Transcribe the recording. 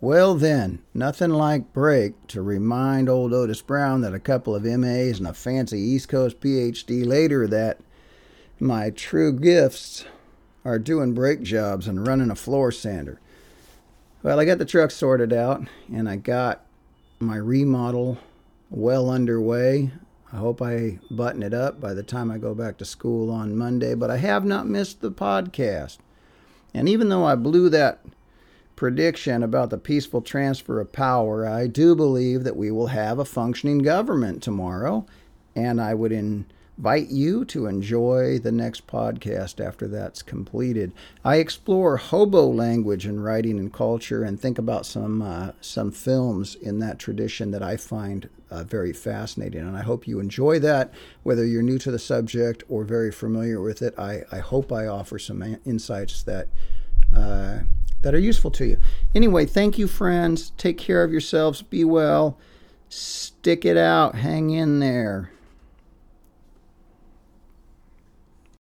Well, then, nothing like break to remind old Otis Brown that a couple of MAs and a fancy East Coast PhD later that my true gifts are doing brake jobs and running a floor sander. Well, I got the truck sorted out and I got my remodel well underway. I hope I button it up by the time I go back to school on Monday, but I have not missed the podcast. And even though I blew that prediction about the peaceful transfer of power, I do believe that we will have a functioning government tomorrow, and I would in invite you to enjoy the next podcast after that's completed. I explore hobo language and writing and culture and think about some uh, some films in that tradition that I find uh, very fascinating. And I hope you enjoy that, whether you're new to the subject or very familiar with it. I, I hope I offer some insights that. Uh, that are useful to you. Anyway, thank you, friends. Take care of yourselves. Be well. Stick it out. Hang in there.